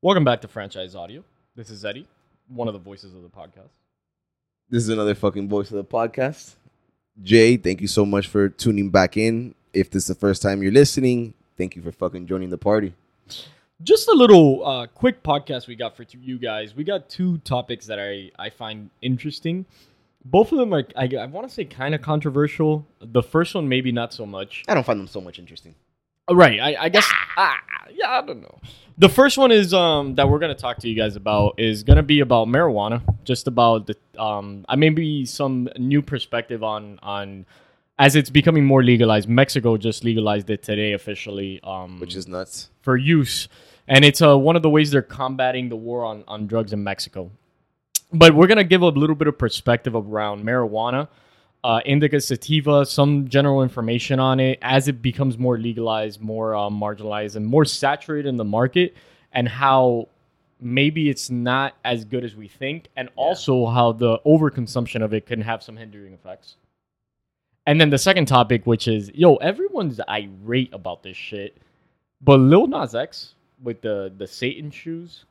Welcome back to Franchise Audio. This is Eddie, one of the voices of the podcast. This is another fucking voice of the podcast. Jay, thank you so much for tuning back in. If this is the first time you're listening, thank you for fucking joining the party. Just a little uh, quick podcast we got for t- you guys. We got two topics that I, I find interesting. Both of them are, I, I want to say, kind of controversial. The first one, maybe not so much. I don't find them so much interesting. Uh, Right. I, I guess. Ah, yeah, I don't know. The first one is um that we're gonna talk to you guys about is gonna be about marijuana. Just about the um, I maybe some new perspective on on as it's becoming more legalized. Mexico just legalized it today officially. Um, Which is nuts. for use, and it's uh, one of the ways they're combating the war on, on drugs in Mexico. But we're gonna give a little bit of perspective around marijuana, uh, indica sativa, some general information on it as it becomes more legalized, more uh, marginalized, and more saturated in the market, and how maybe it's not as good as we think, and also how the overconsumption of it can have some hindering effects. And then the second topic, which is yo, everyone's irate about this shit. But Lil Nas X with the the Satan shoes.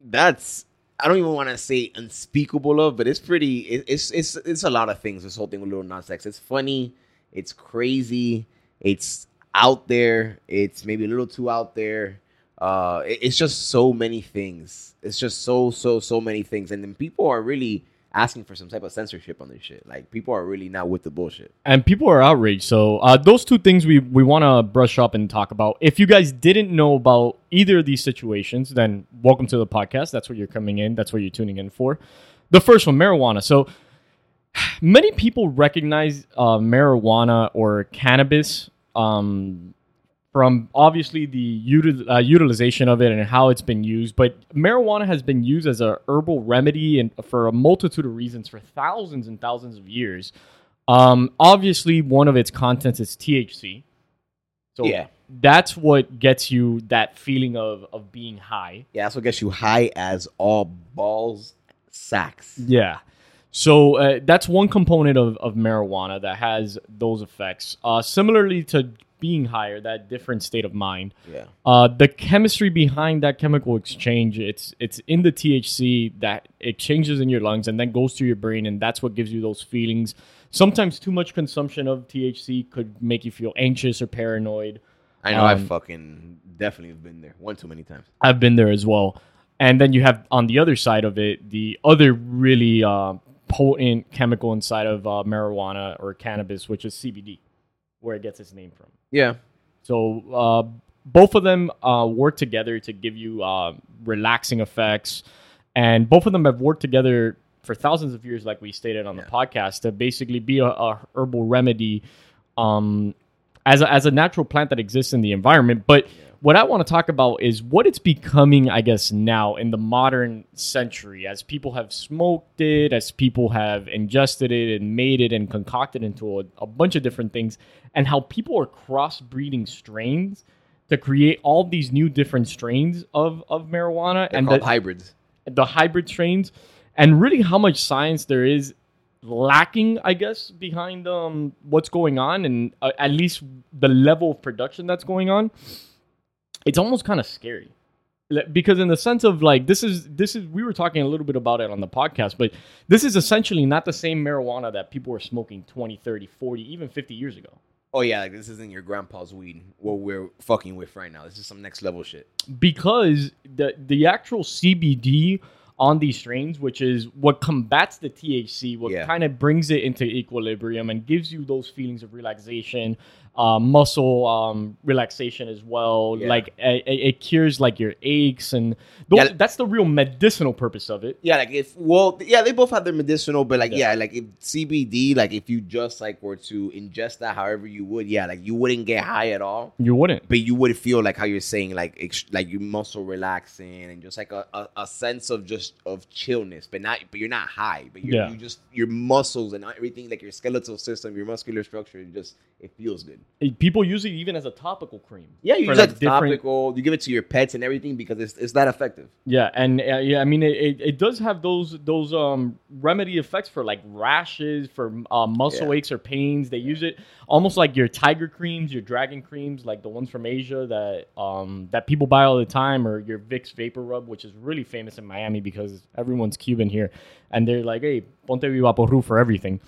That's I don't even want to say unspeakable of, but it's pretty. It, it's it's it's a lot of things. This whole thing with Lil Nas X. It's funny. It's crazy. It's out there. It's maybe a little too out there. Uh, it- it's just so many things. It's just so so so many things, and then people are really asking for some type of censorship on this shit. Like people are really not with the bullshit. And people are outraged. So uh, those two things we, we want to brush up and talk about. If you guys didn't know about either of these situations, then welcome to the podcast. That's what you're coming in. That's what you're tuning in for. The first one, marijuana. So many people recognize uh, marijuana or cannabis um, from obviously the util- uh, utilization of it and how it's been used. But marijuana has been used as a herbal remedy and for a multitude of reasons for thousands and thousands of years. Um, obviously, one of its contents is THC. So Yeah. that's what gets you that feeling of of being high. Yeah, that's what gets you high as all balls sacks. Yeah. So uh, that's one component of, of marijuana that has those effects. Uh, similarly to being higher, that different state of mind. Yeah. Uh, the chemistry behind that chemical exchange, it's it's in the THC that it changes in your lungs and then goes to your brain, and that's what gives you those feelings. Sometimes too much consumption of THC could make you feel anxious or paranoid. I know. I Um, fucking definitely have been there one too many times. I've been there as well. And then you have on the other side of it the other really uh, potent chemical inside of uh, marijuana or cannabis, which is CBD, where it gets its name from. Yeah. So uh, both of them uh, work together to give you uh, relaxing effects, and both of them have worked together for thousands of years, like we stated on the Yeah. podcast, to basically be a, a herbal remedy um, as a, as a natural plant that exists in the environment. But what I want to talk about is what it's becoming, I guess, now in the modern century, as people have smoked it, as people have ingested it and made it and concocted into a, a bunch of different things, and how people are crossbreeding strains to create all these new different strains of, of marijuana They're and called the, hybrids. the hybrid strains, and really how much science there is lacking, I guess, behind um, what's going on, and uh, at least the level of production that's going on. It's almost kind of scary because in the sense of like this is this is we were talking a little bit about it on the podcast but this is essentially not the same marijuana that people were smoking 20 30 40 even 50 years ago Oh yeah, like this isn't your grandpa's weed. What we're fucking with right now. This is some next level shit. because the the actual CBD on these strains, which is what combats the THC, what Yeah. kind of brings it into equilibrium and gives you those feelings of relaxation, uh, muscle um, relaxation as well. Yeah. Like it, it cures like your aches and those, Yeah. that's the real medicinal purpose of it. Yeah, like if well, yeah, they both have their medicinal, but like Yeah. yeah, like if CBD, like if you just like were to ingest that however you would, yeah, like you wouldn't get high at all, You wouldn't. but you would feel like how you're saying, like ex- like your muscle relaxing and just like a, a, a sense of just of chillness, but not but you're not high, but you're, Yeah. you just your muscles and everything, like your skeletal system, your muscular structure, just it feels good. people use it even as a topical cream. Yeah, you use like, like different- topical. You give it to your pets and everything because it's it's that effective. Yeah, and uh, yeah, I mean it, it, it does have those those um remedy effects for like rashes, for uh, muscle Yeah. aches or pains. They use it almost like your tiger creams, your dragon creams, like the ones from Asia that um that people buy all the time, or your Vicks Vapor Rub, which is really famous in Miami because everyone's Cuban here, and they're like, hey, ponte vivaporru for everything.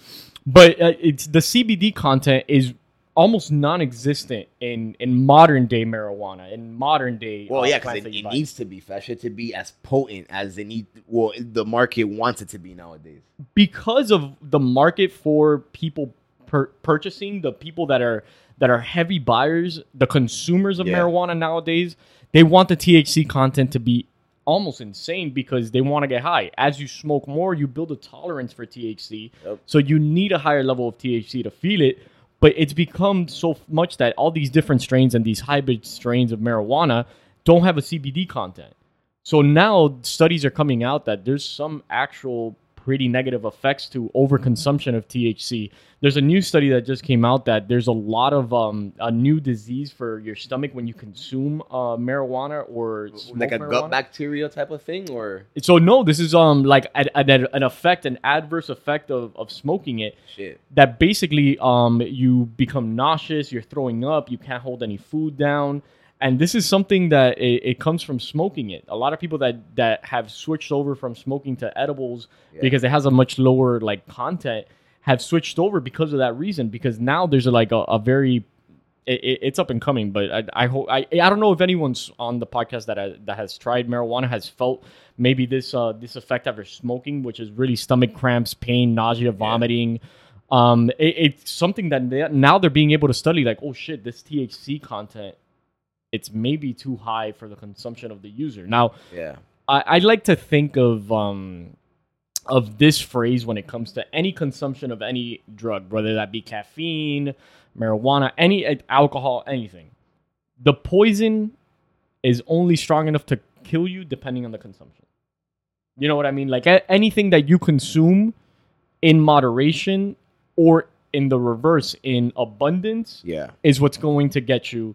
But uh, it's the CBD content is almost non-existent in in modern day marijuana in modern day Well, uh, yeah, because it, it needs to be fresh. To be as potent as it need. Well, the market wants it to be nowadays. because of the market for people per- purchasing the people that are that are heavy buyers the consumers of Yeah. marijuana nowadays they want the thc content to be almost insane because they want to get high as you smoke more you build a tolerance for thc Yep. so you need a higher level of thc to feel it but it's become so much that all these different strains and these hybrid strains of marijuana don't have a cbd content. So now studies are coming out that there's some actual pretty negative effects to overconsumption of THC. There's a new study that just came out that there's a lot of um, a new disease for your stomach when you consume uh, marijuana or like a marijuana. gut bacteria type of thing, or So no, this is um like an, an, an effect, an adverse effect of, of smoking it shit. that basically um you become nauseous, you're throwing up, you can't hold any food down. And this is something that it, it comes from smoking it. A lot of people that that have switched over from smoking to edibles Yeah. because it has a much lower like content have switched over because of that reason. Because now there's like a, a very it, it- it's up and coming, but I, I hope I, I don't know if anyone's on the podcast that I, that has tried marijuana has felt maybe this uh this effect after smoking, which is really stomach cramps, pain, nausea, vomiting. Um, it, it's something that they, now they're being able to study. Like, oh shit, this THC content, it's maybe too high for the consumption of the user. Now, Yeah, I, I like to think of um of this phrase when it comes to any consumption of any drug, whether that be caffeine, marijuana, any uh, alcohol, anything. The poison is only strong enough to kill you depending on the consumption. You know what I mean? Like a- anything that you consume in moderation or in the reverse in abundance yeah, is what's going to get you,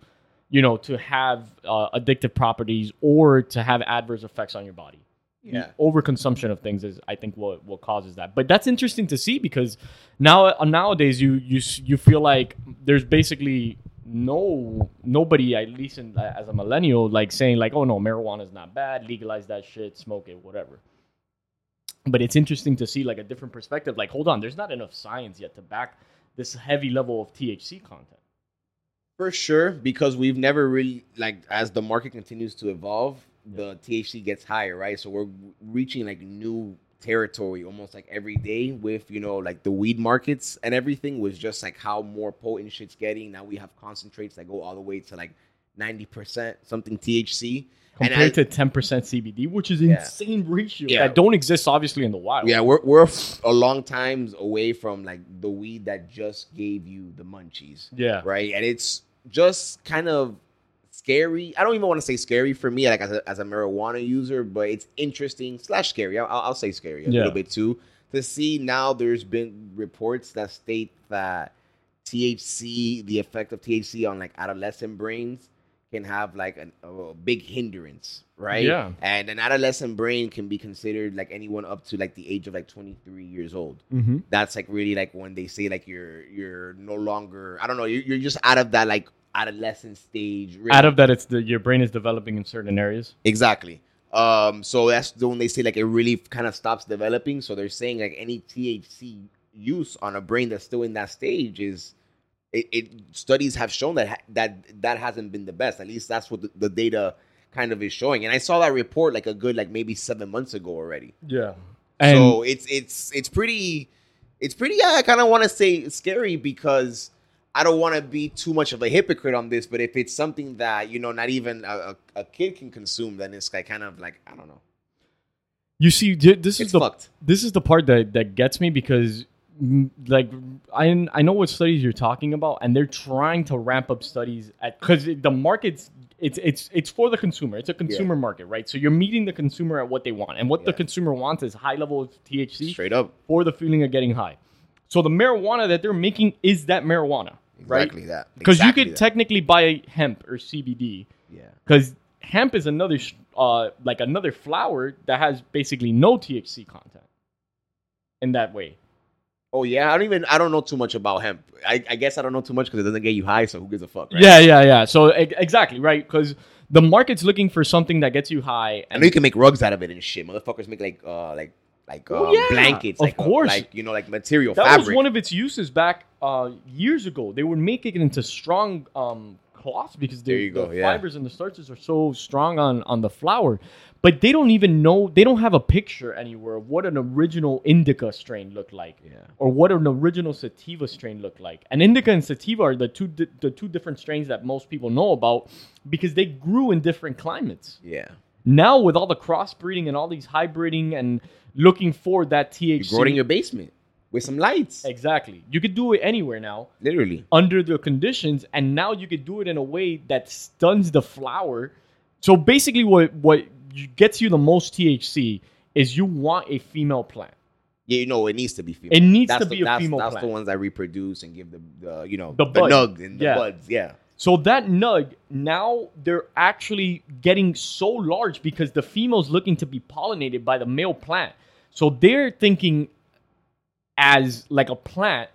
you know, to have uh, addictive properties or to have adverse effects on your body. yeah. The overconsumption of things is, I think, what what causes that. But that's interesting to see because now uh, nowadays you you you feel like there's basically no nobody at least in, as a millennial like saying like oh no marijuana is not bad legalize that shit smoke it whatever but it's interesting to see like a different perspective like hold on there's not enough science yet to back this heavy level of thc content For sure, because we've never really like as the market continues to evolve, the THC gets higher, right? So we're reaching like new territory almost like every day with you know like the weed markets and everything was just like how more potent shit's getting. Now we have concentrates that go all the way to like ninety percent something THC. And compared I- to 10% CBD, which is Yeah. insane ratio Yeah. that don't exist obviously in the wild. Yeah, we're we're f- a long times away from like the weed that just gave you the munchies. Yeah. right? And it's just kind of scary. I don't even want to say scary for me, like as a, as a marijuana user, but it's interesting slash scary. I'll, I'll say scary a Yeah. little bit too to see now. There's been reports that state that THC, the effect of THC on like adolescent brains, can have like an, a big hindrance, right? Yeah. And an adolescent brain can be considered like anyone up to like the age of like 23 years old Mm-hmm. that's like really like when they say like you're you're no longer I don't know you're, you're just out of that like adolescent stage really. Out of that, it's the your brain is developing in certain areas. exactly um so that's the when they say like it really kind of stops developing so they're saying like any THC use on a brain that's still in that stage is it, it studies have shown that that that hasn't been the best at least that's what the, the data kind of is showing and I saw that report like a good like maybe seven months ago already Yeah. so it's it's it's pretty it's pretty yeah, I kind of want to say scary because I don't want to be too much of a hypocrite on this, but if it's something that you know not even a, a, a kid can consume, then it's like kind of like I don't know. you see, this is It's the fucked. this is the part that that gets me because like I I know what studies you're talking about, and they're trying to ramp up studies at because the market's it's it's it's for the consumer. It's a consumer market, right? So you're meeting the consumer at what they want, and what the consumer wants is high level of THC Straight up. for the feeling of getting high. So the marijuana that they're making is that marijuana. right? Exactly that. Because Exactly you could that. technically buy hemp or CBD. yeah. Because hemp is another, sh- uh, like another flower that has basically no THC content. In that way, Oh yeah, I don't even I don't know too much about hemp. I, I guess I don't know too much because it doesn't get you high. So who gives a fuck? Right? yeah, yeah, yeah. So e- exactly right, because the market's looking for something that gets you high, I and know you can make rugs out of it and shit. Motherfuckers make like uh like like uh, Oh, yeah, blankets, of like, uh, course. like you know like material that fabric. was one of its uses back uh, years ago. They were making it into strong um, cloths because There the, you go, the yeah. fibers and the starches are so strong on on the flower. But they don't even know. They don't have a picture anywhere of what an original indica strain looked like. yeah, or what an original sativa strain looked like. And indica and sativa are the two di- the two different strains that most people know about because they grew in different climates. yeah. Now with all the crossbreeding and all these hybriding and looking for that THC, You grow it in your basement with some lights, exactly. You could do it anywhere now literally. under the conditions, and now you could do it in a way that stuns the flower. So basically, what what gets you the most THC is you want a female plant. Yeah, you know it needs to be female. It needs that's to the, be a that's, female That's plant. the ones that reproduce and give the, the you know The the, nugs and the Yeah. buds. Yeah, So that nug now they're actually getting so large because the female's looking to be pollinated by the male plant. So they're thinking as like a plant,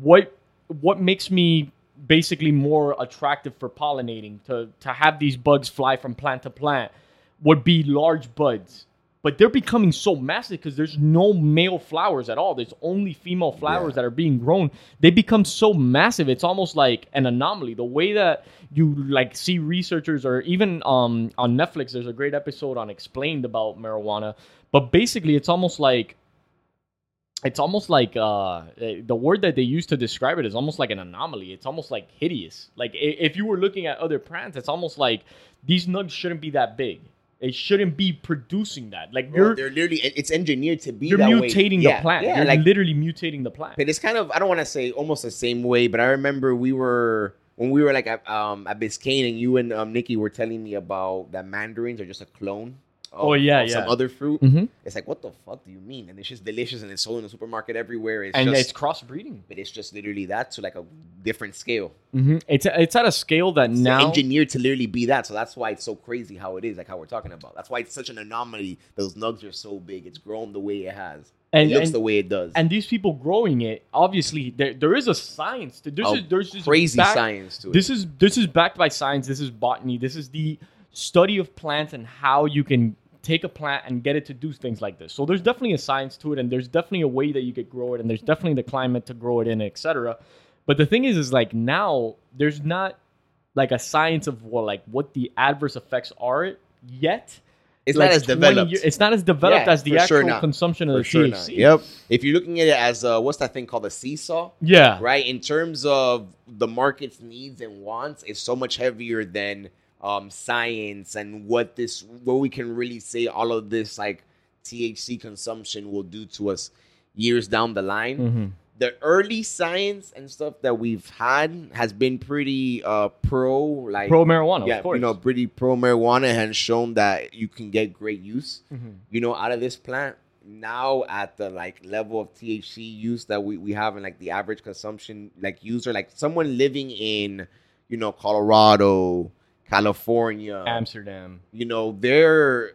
what what makes me basically more attractive for pollinating to to have these bugs fly from plant to plant would be large buds. But they're becoming so massive because there's no male flowers at all. There's only female flowers Yeah. that are being grown. They become so massive. It's almost like an anomaly. The way that you like see researchers or even um on Netflix, there's a great episode on explained about marijuana. But basically, it's almost like it's almost like uh the word that they use to describe it is almost like an anomaly. It's almost like hideous. Like if you were looking at other plants, it's almost like these nugs shouldn't be that big. It shouldn't be producing that. Like you're they're literally it's engineered to be you're that way. mutating Yeah, the plant. Yeah, you're like literally mutating the plant. But it's kind of I don't want to say almost the same way, but I remember we were when we were like at um at Biscayne and you and um Nikki were telling me about that mandarins are just a clone. Of, Oh, yeah, of some yeah. other fruit. Mhm. It's like what the fuck do you mean? And it's just delicious and it's sold in the supermarket everywhere. It's And just, it's crossbreeding. but it's just literally that to like a different scale. hmm It's it's at a scale that It's now engineered to literally be that. So that's why it's so crazy how it is, like how we're talking about. That's why it's such an anomaly. Those nugs are so big. It's grown the way it has. and it looks and, the way it does. and these people growing it, obviously there there is a science to this. Oh, is there's this crazy back- science to it. This is this is backed by science. This is botany. This is the study of plants and how you can take a plant and get it to do things like this. So there's definitely a science to it, and there's definitely a way that you could grow it, and there's definitely the climate to grow it in, etc. But the thing is, is like now there's not like a science of what like what the adverse effects are yet. it's Like not as developed. year- it's not as developed Yeah, as the for sure actual consumption of For the sure THC. not. Yep. If you're looking at it as uh, what's that thing called a seesaw, Yeah. right? In terms of the market's needs and wants, it's so much heavier than um, science and what this, what we can really say all of this like THC consumption will do to us years down the line. hmm The early science and stuff that we've had has been pretty uh, pro, like Pro marijuana, yeah, of course. you know, pretty pro marijuana has shown that you can get great use Mhm. you know, out of this plant. Now at the like level of THC use that we, we have in like the average consumption like user, like someone living in, you know, Colorado, California, Amsterdam. you know, their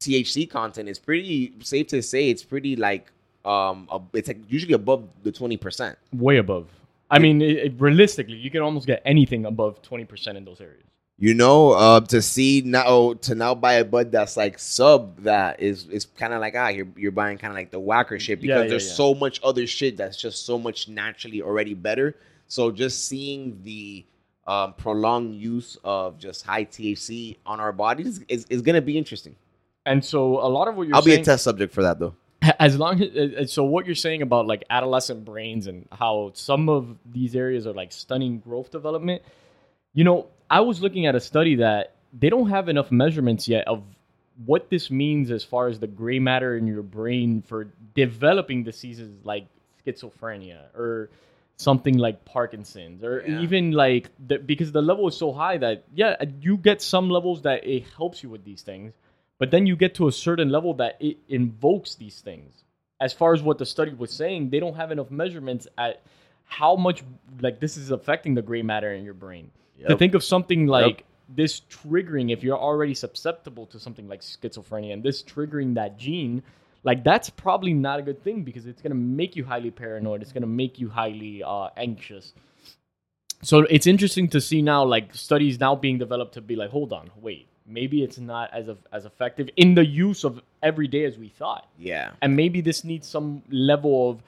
THC content is pretty safe to say it's pretty like um a, it's like usually above the twenty percent. way above. I mean, it, it- realistically, you can almost get anything above twenty percent in those areas. You know, uh, to see now to now buy a bud that's like sub that is is kind of like ah you're you're buying kind of like the whacker shit Yeah, because yeah, there's yeah. so much other shit that's just so much naturally already better. So just seeing the um, prolonged use of just high THC on our bodies is, is gonna be interesting. And so, a lot of what you're I'll be a test subject for that though. as long as uh, so, what you're saying about like adolescent brains and how some of these areas are like stunning growth development. You know, I was looking at a study that they don't have enough measurements yet of what this means as far as the gray matter in your brain for developing diseases like schizophrenia or something like Parkinson's or Yeah. even like the, because the level is so high that yeah you get some levels that it helps you with these things but then you get to a certain level that it invokes these things as far as what the study was saying they don't have enough measurements at how much like this is affecting the gray matter in your brain. To think of something like this triggering, if you're already susceptible to something like schizophrenia, and this triggering that gene, like that's probably not a good thing because it's gonna make you highly paranoid. It's gonna make you highly uh, anxious. So it's interesting to see now, like studies now being developed to be like, hold on, wait, maybe it's not as of, as effective in the use of every day as we thought, Yeah. and maybe this needs some level of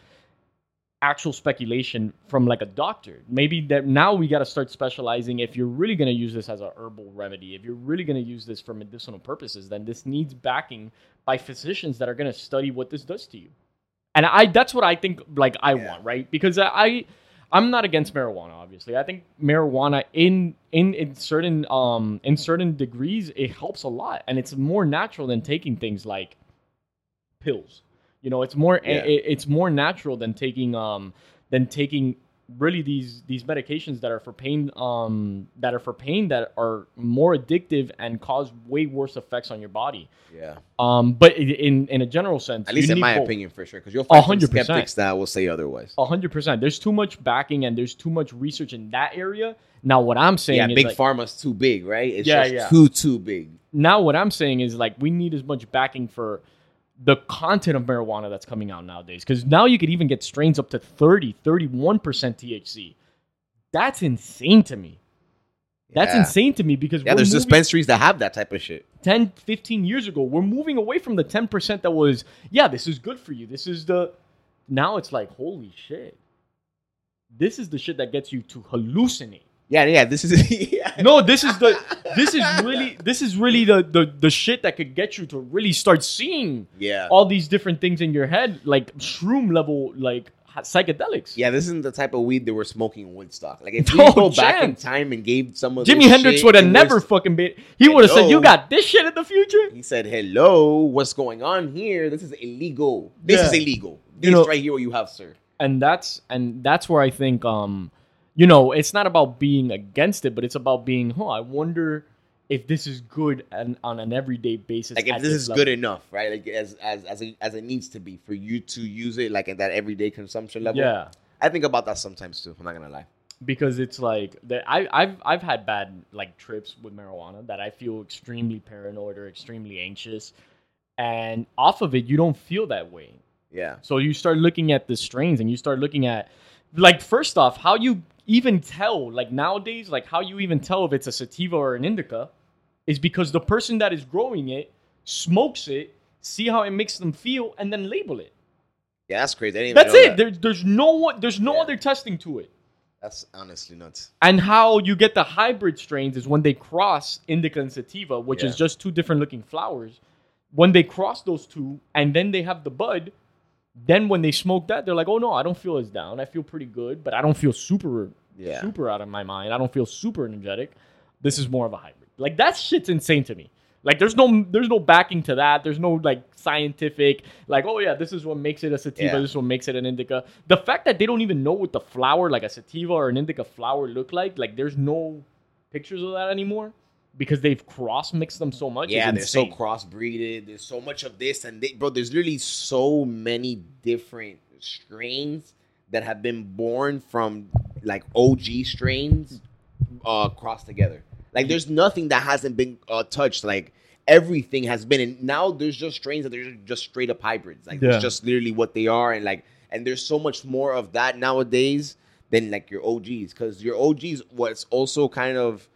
actual speculation from like a doctor. Maybe that now we got to start specializing. If you're really going to use this as a herbal remedy, if you're really going to use this for medicinal purposes, then this needs backing by physicians that are going to study what this does to you. And I that's what I think like I Yeah. want, right? Because I, I'm not against marijuana obviously. I think marijuana in in in certain um in certain degrees it helps a lot and it's more natural than taking things like pills. You know, it's more Yeah. it, it's more natural than taking um than taking really these these medications that are for pain um that are for pain that are more addictive and cause way worse effects on your body. Yeah. Um but in in a general sense, At least in my both. opinion, for sure. Because you'll find 100%. skeptics that will say otherwise. A hundred percent. There's too much backing and there's too much research in that area. Now, what I'm saying Yeah, big like, pharma's too big, right? It's Yeah, just yeah. too too big. now what I'm saying is like we need as much backing for the content of marijuana that's coming out nowadays. Because now you could even get strains up to 30, 31% THC. That's insane to me. That's Yeah. insane to me because Yeah, there's moving dispensaries that have that type of shit. 10, 15 years ago. We're moving away from the 10% that was, yeah, this is good for you. This is the. Now it's like, holy shit. This is the shit that gets you to hallucinate. Yeah, yeah. This is yeah. No, this is the this is really this is really the, the the shit that could get you to really start seeing Yeah. all these different things in your head, like shroom level, like psychedelics. Yeah, this isn't the type of weed they were smoking in Woodstock. Like if No we go back in time and gave some of Jimi Hendrix would have never fucking been. He would have said, "You got this shit in the future." He said, "Hello, what's going on here? This is illegal. This Yeah. is illegal. You This know- right here, what you have, sir." and that's and that's where I think um you know it's not about being against it, but it's about being. Oh, I wonder if this is good and on an everyday basis. Like if at this is level. good enough, right? Like as as as it, as it needs to be for you to use it, like at that everyday consumption level. Yeah. I think about that sometimes too. I'm not gonna lie. because it's like that I, I've I've had bad like trips with marijuana that I feel extremely paranoid or extremely anxious, and off of it you don't feel that way. Yeah, So you start looking at the strains and you start looking at like first off how you even tell like nowadays like how you even tell if it's a sativa or an indica is because the person that is growing it smokes it, see how it makes them feel, and then label it. yeah, that's crazy. I didn't even That's it. that. There, there's no one. There's no Yeah. other testing to it. That's honestly nuts. And how you get the hybrid strains is when they cross indica and sativa, which is just two different looking flowers. When they cross those two and then they have the bud, then when they smoke that, they're like, "Oh no, I don't feel as down. I feel pretty good, but I don't feel super Yeah. super out of my mind. I don't feel super energetic. This is more of a hybrid. Like that shit's insane to me. Like there's no there's no backing to that. There's no like scientific like oh yeah this is what makes it a sativa. Yeah. This is what makes it an indica. The fact that they don't even know what the flower like a sativa or an indica flower look like like there's no pictures of that anymore because they've cross mixed them so much. Yeah, they're so insane. crossbreeded. There's so much of this, and they, bro, there's literally so many different strains that have been born from like OG strains uh crossed together. Like, there's nothing that hasn't been uh, touched. Like everything has been, and now there's just strains that they're just straight up hybrids. Like Yeah. it's just literally what they are, and like, and there's so much more of that nowadays than like your OGs, because your OGs, what's also kind of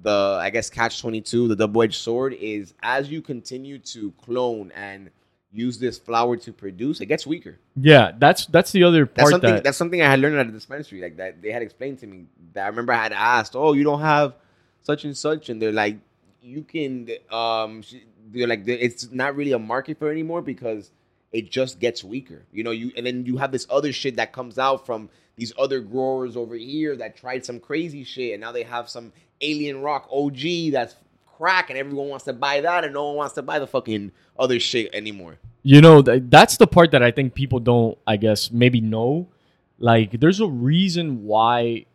the I guess catch twenty two, the double edged sword is as you continue to clone and use this flower to produce, it gets weaker. Yeah, that's that's the other That's part something that that's something I had learned at the dispensary, like that they had explained to me. That I remember I had asked, "Oh, you don't have such and such," and they're like, "You can." Um, they're like, "It's not really a market for anymore because it just gets weaker." You know, you and then you have this other shit that comes out from these other growers over here that tried some crazy shit, and now they have some alien rock OG that's crack, and everyone wants to buy that, and no one wants to buy the fucking other shit anymore. You know, th- that's the part that I think people don't, I guess, maybe know. Like, there's a reason why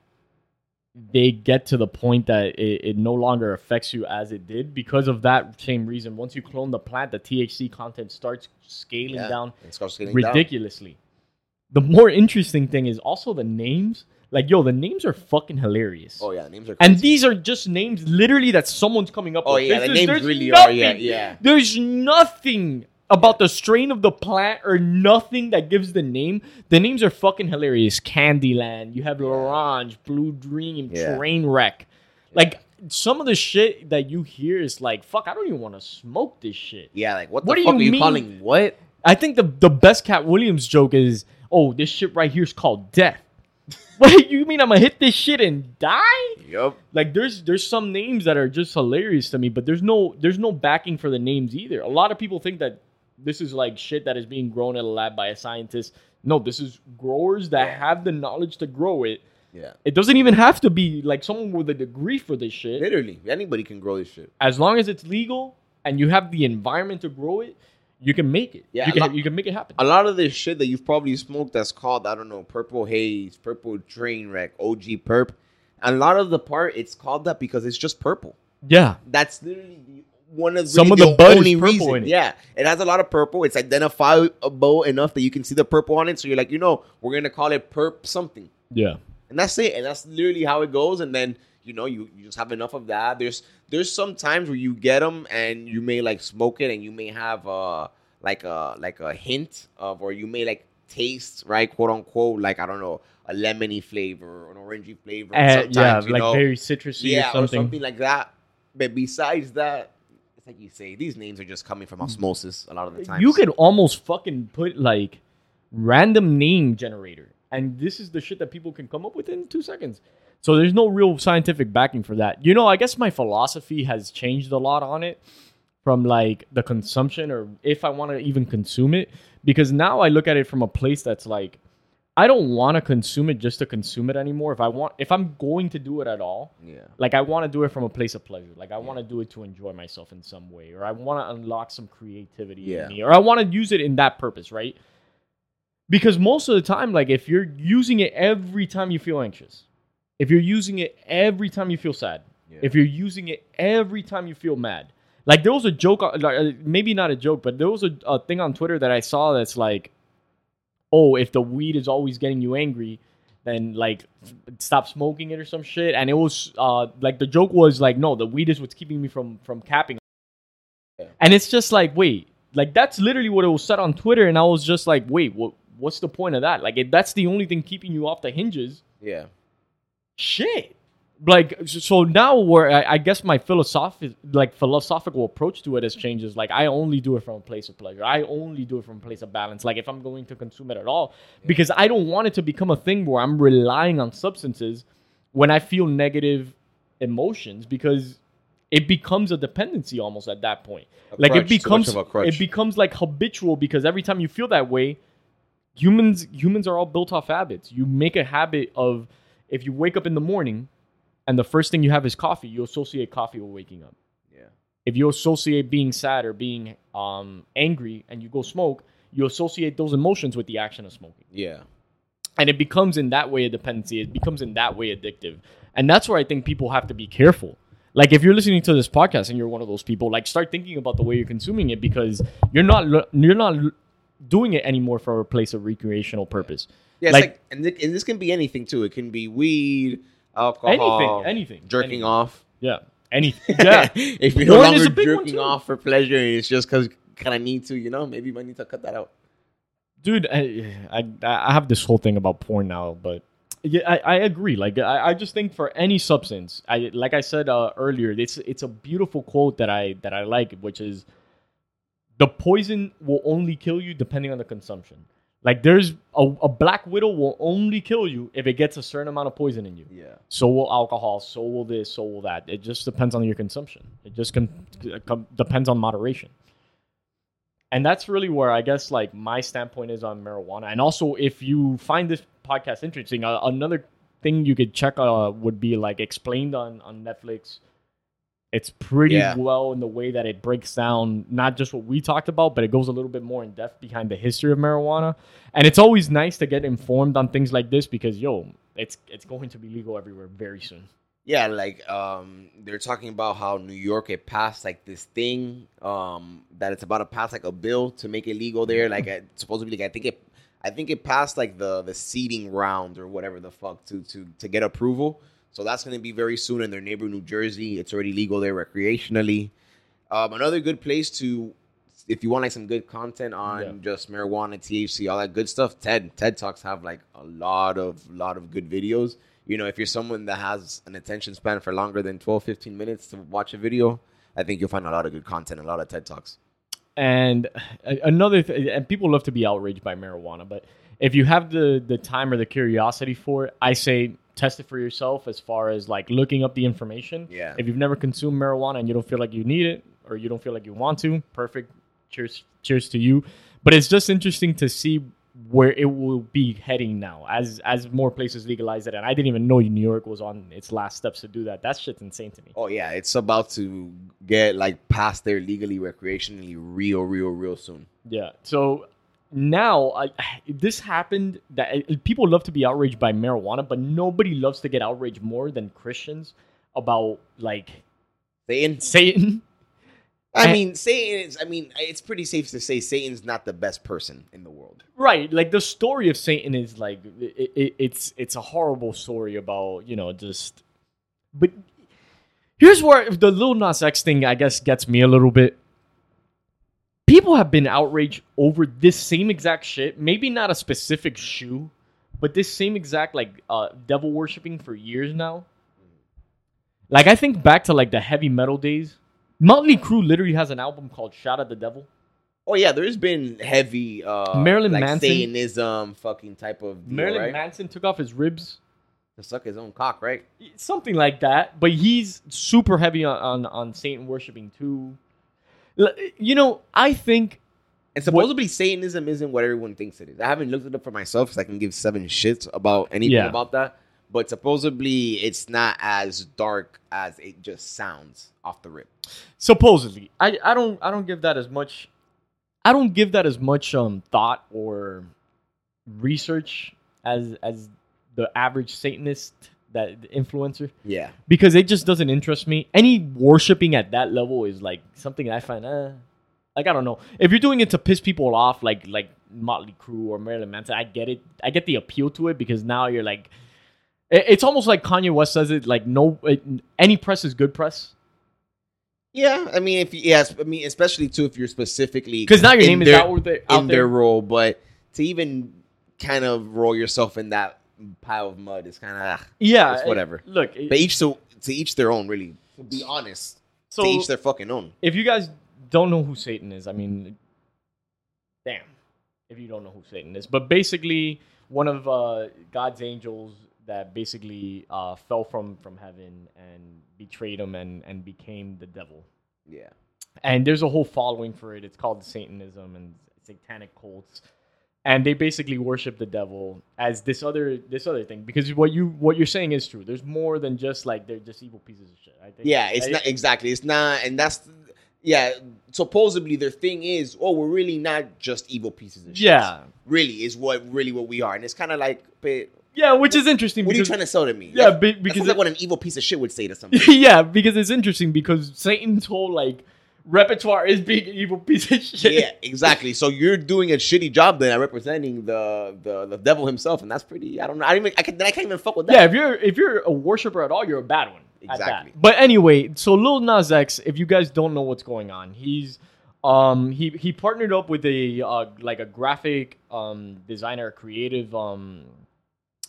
they get to the point that it, it no longer affects you as it did because of that same reason. Once you clone the plant, the THC content starts scaling Yeah. down starts down. ridiculously. the more interesting thing is also the names. Like, yo, the names are fucking hilarious. Oh yeah, the names are. And these are just names literally that someone's coming up Oh with. yeah, This the names there's really are. Yeah, yeah. There's nothing about the strain of the plant or nothing that gives the name. The names are fucking hilarious. Candyland, you have L'Orange, Blue Dream, Yeah. Trainwreck. Like some of the shit that you hear is like, fuck, I don't even want to smoke this shit. Yeah, like what the What fuck you are you mean? calling what? I think the the best Katt Williams joke is, oh, this shit right here is called death. what you mean I'm gonna hit this shit and die? Yup. like there's there's some names that are just hilarious to me but there's no there's no backing for the names either a lot of people think that this is like shit that is being grown at a lab by a scientist no this is growers that Yeah. have the knowledge to grow it Yeah. it doesn't even have to be like someone with a degree for this shit Literally, anybody can grow this shit. as long as it's legal and you have the environment to grow it you can make it Yeah, you can lot- you can make it happen A lot of this shit that you've probably smoked that's called I don't know purple haze, purple train wreck, OG perp. A lot of the part it's called that because it's just purple. yeah That's literally one of Some of the is only reason. it. Yeah, it has a lot of purple. It's identifiable enough that you can see the purple on it. So you're like, you know, we're gonna call it perp something. yeah and that's it and that's literally how it goes and then you know you, you just have enough of that there's there's some times where you get them and you may like smoke it and you may have a like a like a hint of or you may like taste right quote unquote like i don't know a lemony flavor or an orangey flavor Uh, yeah like know, very citrusy yeah or something, or something like that. But besides that it's like you say these names are just coming from osmosis a lot of the time You could almost fucking put like random name generator, and this is the shit that people can come up with in two seconds. So there's no real scientific backing for that. You know, I guess my philosophy has changed a lot on it from like the consumption or if I want to even consume it, because now I look at it from a place that's like. I don't want to consume it just to consume it anymore. If I want, if I'm going to do it at all, yeah like I want to do it from a place of pleasure. Like I want to do it to enjoy myself in some way, or I want to unlock some creativity Yeah. in me, or I want to use it in that purpose, right? Because most of the time, like if you're using it every time you feel anxious, if you're using it every time you feel sad, Yeah. if you're using it every time you feel mad, like there was a joke, like, uh, maybe not a joke, but there was a, a thing on Twitter that I saw that's like, oh, if the weed is always getting you angry, then like stop smoking it or some shit. And it was uh like the joke was like, no, the weed is what's keeping me from from capping. Yeah. And it's just like, wait, like that's literally what it was said on Twitter, and I was just like, wait, what? What's the point of that? Like, if that's the only thing keeping you off the hinges, yeah shit. Like so now, where I, I guess my philosophic, like philosophical approach to it has changed. Is like I only do it from a place of pleasure. I only do it from a place of balance. Like if I'm going to consume it at all, because I don't want it to become a thing where I'm relying on substances when I feel negative emotions, because it becomes a dependency almost at that point. A like crutch, it becomes of a crutch. it becomes like habitual because every time you feel that way, humans humans are all built off habits. You make a habit of if you wake up in the morning and the first thing you have is coffee, you associate coffee with waking up. yeah If you associate being sad or being um, angry and you go smoke, you associate those emotions with the action of smoking. yeah And it becomes in that way a dependency. It becomes in that way addictive. And that's where I think people have to be careful. Like if you're listening to this podcast and you're one of those people, like start thinking about the way you're consuming it because you're not you're not doing it anymore for a place of recreational purpose. Yeah, it's Like- like, and, thi- and this can be anything too. It can be weed, alcohol, Anything, anything, jerking anything. off. Yeah. Anything. Yeah. if you're no longer a big one, jerking off for pleasure, and it's just because kind of need to, you know, maybe you might need to cut that out. dude I, I i have this whole thing about porn now but yeah i, I agree like I, I just think for any substance i like i said uh, earlier it's it's a beautiful quote that i that i like which is the poison will only kill you depending on the consumption like there's a, a black widow will only kill you if it gets a certain amount of poison in you. Yeah, so will alcohol so will this so will that. It just depends on your consumption. It just con- com- depends on moderation. And that's really where i guess like my standpoint is on marijuana. And also if you find this podcast interesting uh, another thing you could check uh, would be like explained on on netflix it's pretty Yeah. well in the way that it breaks down not just what we talked about but it goes a little bit more in depth behind the history of marijuana and it's always nice to get informed on things like this because yo it's it's going to be legal everywhere very soon yeah. Like um, they're talking about how New York it passed like this thing um that it's about to pass like a bill to make it legal there. Like uh, supposedly, like, I think it. I think it passed like the the seeding round or whatever the fuck to to to get approval. So that's going to be very soon in their neighbor, New Jersey. It's already legal there recreationally. Um, another good place to, if you want like some good content on Yeah. just marijuana, THC, all that good stuff. TED TED talks have like a lot of lot of good videos. You know, if you're someone that has an attention span for longer than 12, 15 minutes to watch a video, I think you'll find a lot of good content, a lot of TED talks. And another th- and people love to be outraged by marijuana, but if you have the the time or the curiosity for it, I say test it for yourself as far as like looking up the information. Yeah. If you've never consumed marijuana and you don't feel like you need it or you don't feel like you want to, perfect. Cheers cheers to you. But it's just interesting to see where it will be heading now as as more places legalize it. And I didn't even know New York was on its last steps to do that. That shit's insane to me. Oh yeah, it's about to get like past there legally, recreationally, real, real, real soon. Yeah. So now I, this happened that eh, people love to be outraged by marijuana, but nobody loves to get outraged more than Christians about like Satan. Satan. I And- mean, Satan is. I mean, it's pretty safe to say Satan's not the best person in the world. Right. Like the story of Satan is like it, it, it's it's a horrible story about you know just. But here's where the Lil Nas X thing I guess gets me a little bit. People have been outraged over this same exact shit. Maybe not a specific shoe, but this same exact like uh, devil worshipping for years now. Like I think back to like the heavy metal days. Motley Crue literally has an album called "Shout at the Devil." Oh yeah, there's been heavy uh Marilyn like Manson. Satanism, fucking type of deal, Marilyn right? Manson took off his ribs. to suck his own cock, right? something like that. But he's super heavy on on, on Satan worshiping too. You know, I think And supposedly Satanism isn't what everyone thinks it is. I haven't looked it up for myself because I can give seven shits about anything Yeah. about that. But supposedly it's not as dark as it just sounds off the rip. supposedly I, I don't I don't give that as much I don't give that as much um thought or research as as the average Satanist that influencer Yeah. because it just doesn't interest me. Any worshiping at that level is like something I find uh like I don't know. If you're doing it to piss people off like like Motley Crue or Marilyn Manson, I get it. I get the appeal to it because now you're like it- it's almost like Kanye West says it like no it, any press is good press. Yeah, I mean, if you, yes, I mean, especially too if you're specifically Because now your name is their- out there out in there. their role, but to even kind of roll yourself in that pile of mud is kind of yeah, it's whatever. Look, it- but each to to each their own, really. To be honest, so to each their fucking own. if you guys don't know who Satan is, I mean, damn, if you don't know who Satan is. But basically, one of uh, God's angels that basically uh, fell from from heaven and betrayed him and and became the devil. Yeah, And there's a whole following for it. It's called Satanism and satanic cults. And they basically worship the devil as this other this other thing because what you what you're saying is true. There's more than just like they're just evil pieces of shit. I think. yeah. It's I- not exactly. It's not, and that's yeah. Supposedly their thing is, oh, we're really not just evil pieces of shit. Yeah, really is what really what we are, and it's kind of like, but yeah, which is interesting. what are you trying to sell to me? Yeah, be- because it- like what an evil piece of shit would say to somebody. yeah, because it's interesting because Satan's whole like repertoire is being an evil piece of shit. yeah, exactly. So you're doing a shitty job then at representing the the, the devil himself, and that's pretty. I don't know. I even. I can. I can't even fuck with that. Yeah, if you're if you're a worshiper at all, you're a bad one. Exactly. But anyway, so Lil Nas X, if you guys don't know what's going on, he's um he he partnered up with a uh, like a graphic um designer, creative um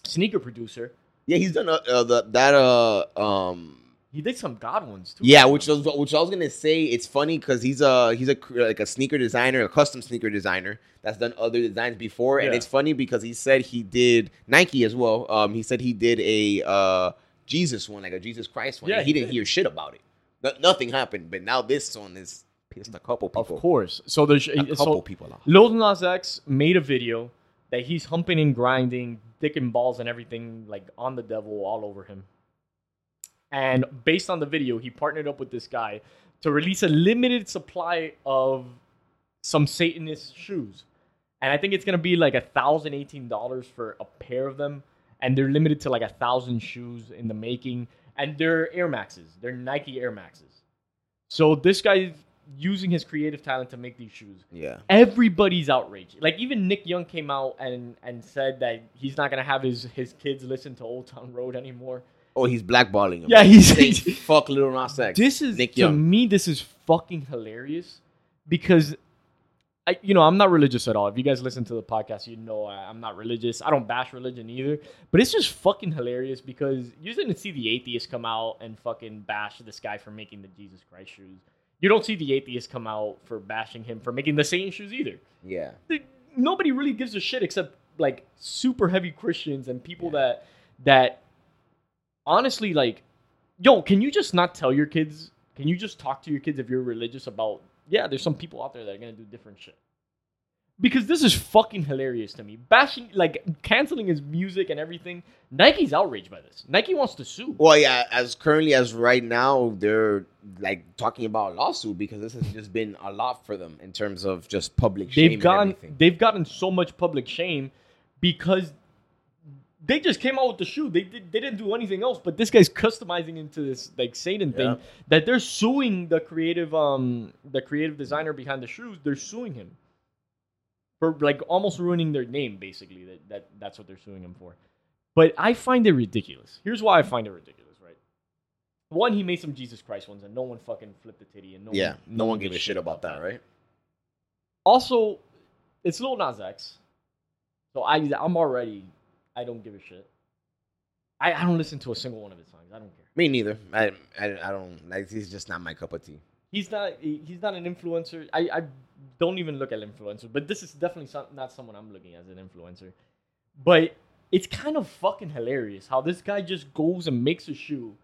sneaker producer. Yeah, he's done uh, uh, the, that. Uh, um, He did some God ones too. yeah, which was which I was gonna say. It's funny because he's a he's a like a sneaker designer, a custom sneaker designer that's done other designs before, and Yeah. it's funny because he said he did Nike as well. Um, he said he did a uh Jesus one, like a Jesus Christ one. Yeah, and he, he didn't did. hear shit about it. No, nothing happened, but now this one is pissed a couple people. of course. So there's a couple so people off. Lil Nas X made a video that he's humping and grinding, dick and balls and everything, like on the devil all over him. And based on the video, he partnered up with this guy to release a limited supply of some Satanist shoes. And I think it's gonna be like a thousand eighteen dollars for a pair of them. And they're limited to like a thousand shoes in the making. And they're Air Maxes. They're Nike Air Maxes. So this guy using his creative talent to make these shoes. Yeah. Everybody's outraged. Like even Nick Young came out and and said that he's not gonna have his his kids listen to Old Town Road anymore. Oh, he's blackballing him. Yeah, he's- fuck Little Nas X. This is Nick to Young. me, this is fucking hilarious because I, you know, I'm not religious at all. If you guys listen to the podcast, you know I, I'm not religious. I don't bash religion either. But it's just fucking hilarious because you didn't see the atheists come out and fucking bash this guy for making the Jesus Christ shoes. You don't see the atheists come out for bashing him for making the Satan shoes either. Yeah. Nobody really gives a shit except like super heavy Christians and people that that honestly like yo, can you just not tell your kids? Can you just talk to your kids if you're religious about yeah, there's some people out there that are gonna do different shit. Because this is fucking hilarious to me. Bashing like canceling his music and everything. Nike's outraged by this. Nike wants to sue. Well, yeah. As currently as right now, they're like talking about a lawsuit because this has just been a lot for them in terms of just public shame. they've gotten they've gotten so much public shame because they just came out with the shoe. They did they didn't do anything else, but this guy's customizing into this like Satan thing Yeah. that they're suing the creative um the creative designer behind the shoes. They're suing him for like almost ruining their name. Basically, that, that that's what they're suing him for. But I find it ridiculous. Here's why I find it ridiculous. Right. One, he made some Jesus Christ ones, and no one fucking flipped the titty, and no yeah. one, No one gave a shit about that, right? also, it's Lil Nas X. So I I'm already I don't give a shit. I, I don't listen to a single one of his songs. I don't care. Me neither. I, I, I don't. Like, he's just not my cup of tea. He's not he- he's not an influencer. I, I don't even look at influencers, but this is definitely some, not someone I'm looking as an influencer. But it's kind of fucking hilarious how this guy just goes and makes a shoe,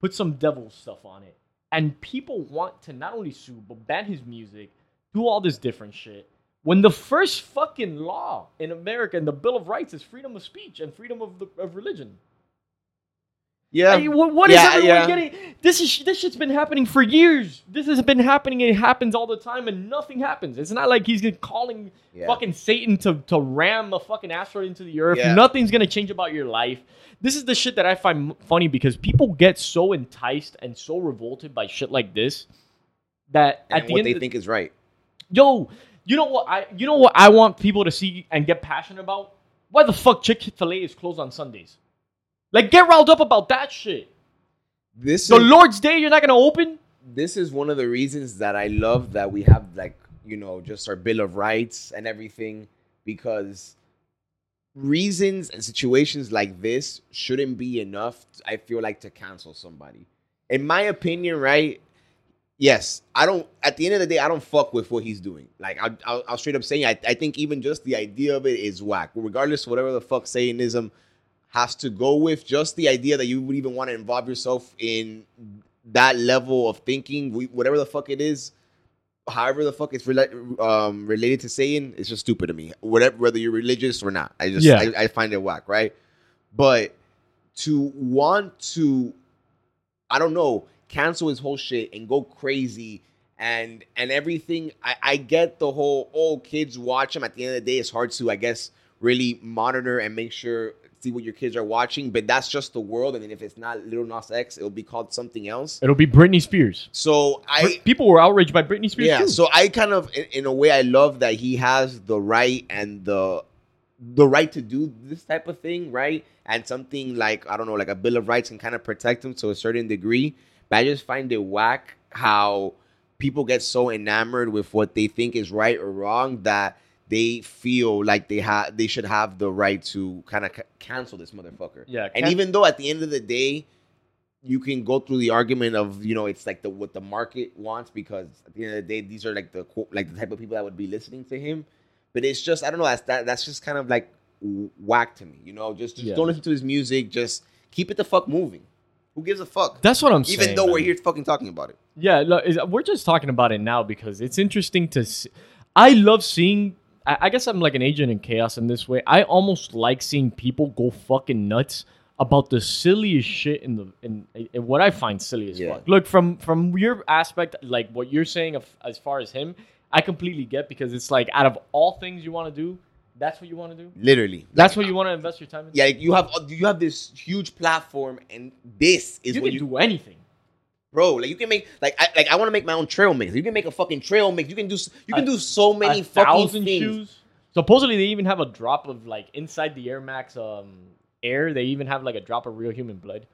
puts some devil stuff on it, and people want to not only sue but ban his music, do all this different shit. When the first fucking law in America and the Bill of Rights is freedom of speech and freedom of, the, of religion. Yeah. I mean, what, what is Yeah, everyone yeah. getting? This is this shit's been happening for years. This has been happening. It happens all the time, and nothing happens. It's not like he's calling Yeah. fucking Satan to to ram a fucking asteroid into the earth. Nothing's gonna change about your life. This is the shit that I find funny because people get so enticed and so revolted by shit like this that and at the what end, they the- think is right. yo, you know what I you know what I want people to see and get passionate about? Why the fuck Chick Fil A is closed on Sundays? Like, get riled up about that shit. This The is Lord's Day, you're not gonna open? this is one of the reasons that I love that we have like you know just our Bill of Rights and everything because reasons and situations like this shouldn't be enough. I feel like to cancel somebody. In my opinion, right? Yes, I don't. At the end of the day, I don't fuck with what he's doing. Like I'll, I'll, I'll straight up say, I, I think even just the idea of it is whack. Regardless, of whatever the fuck Satanism has to go with, just the idea that you would even want to involve yourself in that level of thinking, whatever the fuck it is, however the fuck it's rela- um, related to Satan, it's just stupid to me. Whatever, whether you're religious or not, I just Yeah. I, I find it whack, right? But to want to, I don't know, cancel his whole shit and go crazy and and everything. I, I get the whole oh kids watch him. At the end of the day, it's hard to I guess really monitor and make sure see what your kids are watching. But that's just the world. And then if it's not Little Nas X, it'll be called something else. It'll be Britney Spears. So I People were outraged by Britney Spears yeah too. so i kind of in, in a way i love that he has the right and the the right to do this type of thing right and something like i don't know like a bill of rights can kind of protect him to a certain degree but i just find it whack how people get so enamored with what they think is right or wrong that they feel like they have they should have the right to kind of c- cancel this motherfucker yeah, and even though at the end of the day, you can go through the argument of you know it's like the what the market wants because at the end of the day, these are like the like the type of people that would be listening to him. But it's just I don't know that's that that's just kind of like whack to me. You know, just just Yeah. don't listen to his music. Just keep it the fuck moving. Who gives a fuck? that's what I'm saying. Even though we're here fucking talking about it. Yeah, look, is- we're just talking about it now because it's interesting to see. I love seeing. I, I guess I'm like an agent in chaos in this way. I almost like seeing people go fucking nuts about the silliest shit in the in, in what I find silly as Yeah. fuck. Look from from your aspect, like what you're saying of, as far as him, I completely get because it's like out of all things you want to do, that's what you want to do. Literally, That's what you want to invest your time in. yeah. You have you have this huge platform, and this is you when can you do anything. bro. Like you can make like I like I want to make my own trail mix. You can make a fucking trail mix. You can do you can A- do so many fucking things. shoes. Supposedly, they even have a drop of like inside the Air Max um air. They even have like a drop of real human blood.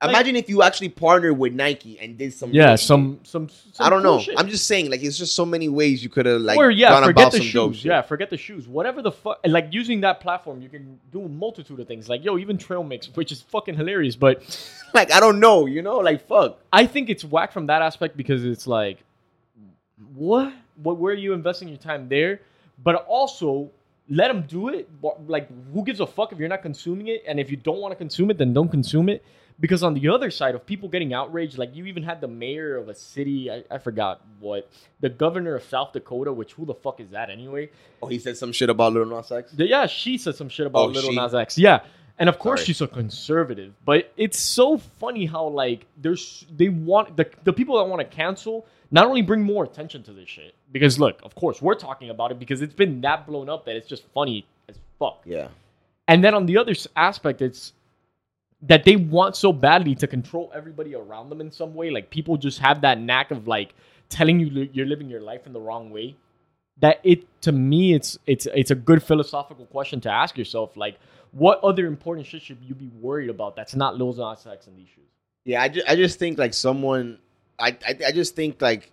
Like- Imagine if you actually partnered with Nike and did some. Yeah, some some. some I don't cool know. shit. I'm just saying, like, it's just so many ways you could have like or yeah, gone forget about the some shoes. Yeah, forget the shoes. Whatever the fuck, like using that platform, you can do a multitude of things. Like yo, even trail mix, which is fucking hilarious. But like I don't know, you know, like fuck. I think it's whack from that aspect because it's like, what? What? Where are you investing your time there? But also, let them do it. Like, who gives a fuck if you're not consuming it? And if you don't want to consume it, then don't consume it. Because on the other side of people getting outraged, like you even had the mayor of a city, I, I forgot what, the governor of South Dakota, which who the fuck is that anyway? Oh, he said some shit about Little Nas X. Yeah, she said some shit about Oh, Little she? Nas X. Yeah, and of course Sorry. she's a conservative, but it's so funny how like there's they want the the people that want to cancel not only bring more attention to this shit because look, of course we're talking about it because it's been that blown up that it's just funny as fuck. Yeah, And then on the other aspect, it's that they want so badly to control everybody around them in some way. Like people just have that knack of like telling you you're living your life in the wrong way. That it to me, it's it's it's a good philosophical question to ask yourself. Like, what other important shit should you be worried about that's not Lil Nas X and these shoes? yeah. I just, I just think like someone, I, I, I just think like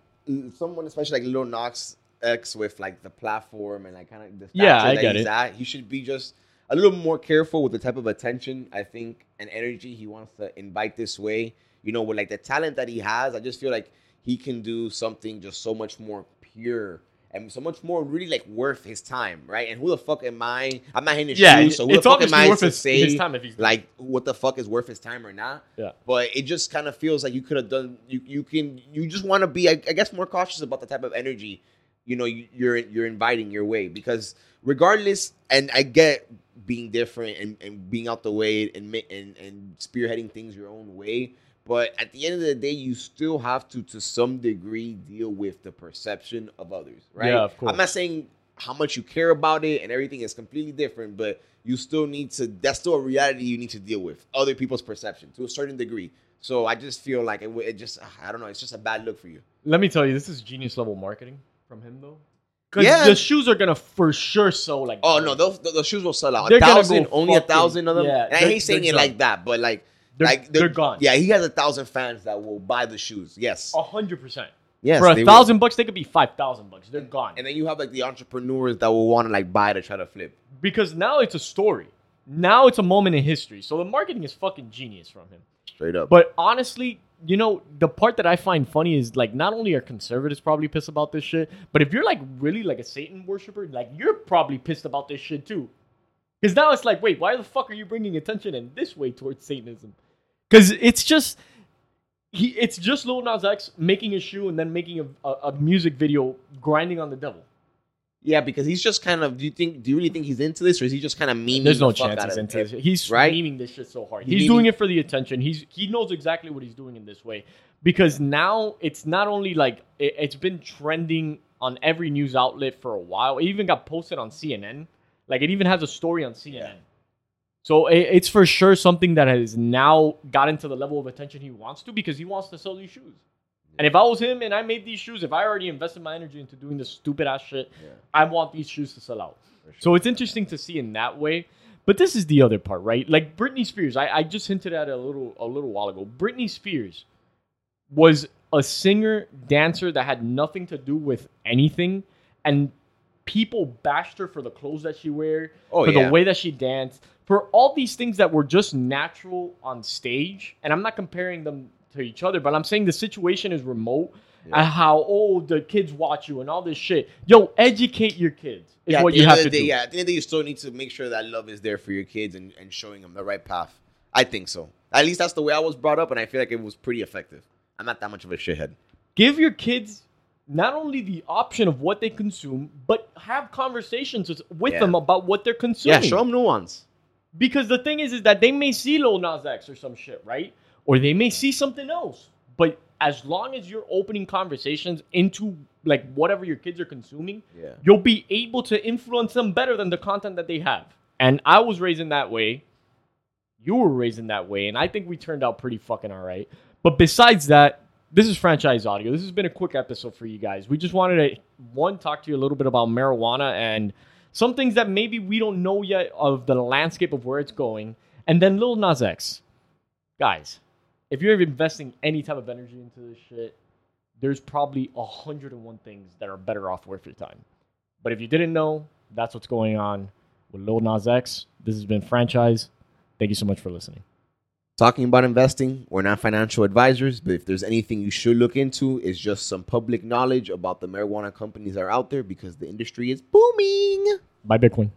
someone, especially like Lil Nas X with like the platform and like kind of the Yeah, I that get he's it. at, he should be just a little more careful with the type of attention I think and energy he wants to invite this way. You know, with like the talent that he has, I just feel like he can do something just so much more pure. And so much more really like worth his time, right? And who the fuck am I? I'm not in his shoes, so who the fuck am I to say his time if he's like what the fuck is worth his time or not. Yeah. But it just kind of feels like you could have done. You you can you just want to be I, I guess more cautious about the type of energy you know you, you're you're inviting your way because regardless, and I get being different and, and being out the way and, and and spearheading things your own way. But at the end of the day, you still have to, to some degree, deal with the perception of others, right? Yeah, of course. I'm not saying how much you care about it and everything is completely different, but you still need to. That's still a reality you need to deal with. Other people's perception to a certain degree. So I just feel like it, it just I don't know. It's just a bad look for you. Let me tell you, this is genius level marketing from him though. Because Yeah. the shoes are gonna for sure sell like. Oh no, those the, the shoes will sell out. They're A gonna thousand, go only a thousand of them. yeah, and I hate saying they're it like that, but like They're, like they're gone. Yeah, he has a thousand fans that will buy the shoes. Yes, a hundred percent. yes. For they a will. thousand bucks, they could be five thousand bucks. They're gone. And then you have like the entrepreneurs that will want to like buy to try to flip. because now it's a story. Now it's a moment in history. So the marketing is fucking genius from him. Straight up. But honestly, you know, the part that I find funny is like not only are conservatives probably pissed about this shit, but if you're like really like a Satan worshiper, like you're probably pissed about this shit too. Because now it's like, wait, why the fuck are you bringing attention in this way towards Satanism? Because it's just he, it's just Lil Nas X making a shoe and then making a, a, a music video grinding on the devil. Yeah, because he's just kind of. Do you think? Do you really think he's into this, or is he just kind of memeing? There's no the chance he's into it? this. He's Right? memeing this shit so hard. He's He's doing it for the attention. He's he knows exactly what he's doing in this way because now it's not only like it, it's been trending on every news outlet for a while. It even got posted on CNN. Like it even has a story on CNN. Yeah. So it, it's for sure something that has now gotten to the level of attention he wants to because he wants to sell these shoes. And if I was him and I made these shoes, if I already invested my energy into doing this stupid ass shit, Yeah. I want these shoes to sell out. Sure. So it's interesting to see in that way. But this is the other part, right? Like Britney Spears, I, I just hinted at it a little a little while ago. Britney Spears was a singer, dancer that had nothing to do with anything, and people bashed her for the clothes that she wear, Oh, for yeah. the way that she danced, for all these things that were just natural on stage. And I'm not comparing them to each other, but I'm saying the situation is remote. Yeah. And how oh the kids watch you and all this shit. Yo, educate your kids is yeah, what you have to day, do. Yeah, at the end of the day, you still need to make sure that love is there for your kids and, and showing them the right path. I think so. At least that's the way I was brought up, and I feel like it was pretty effective. I'm not that much of a shithead. give your kids not only the option of what they consume, but have conversations with, Yeah. them about what they're consuming. Yeah, show them nuance. Because the thing is, is that they may see Lil Nas X or some shit, right? Or they may see something else. But as long as you're opening conversations into like whatever your kids are consuming, Yeah. you'll be able to influence them better than the content that they have. And I was raised in that way. You were raised in that way, and I think we turned out pretty fucking all right. But besides that, this is franchise audio. This has been a quick episode for you guys. We just wanted to one talk to you a little bit about marijuana and some things that maybe we don't know yet of the landscape of where it's going, and then Lil Nas X. Guys, if you're investing any type of energy into this shit, there's probably 101 things that are better off worth your time. But if you didn't know, that's what's going on with Lil Nas X. This has been Franchise. Thank you so much for listening. Talking about investing, we're not financial advisors, but if there's anything you should look into, it's just some public knowledge about the marijuana companies that are out there because the industry is booming. Bye, Bitcoin.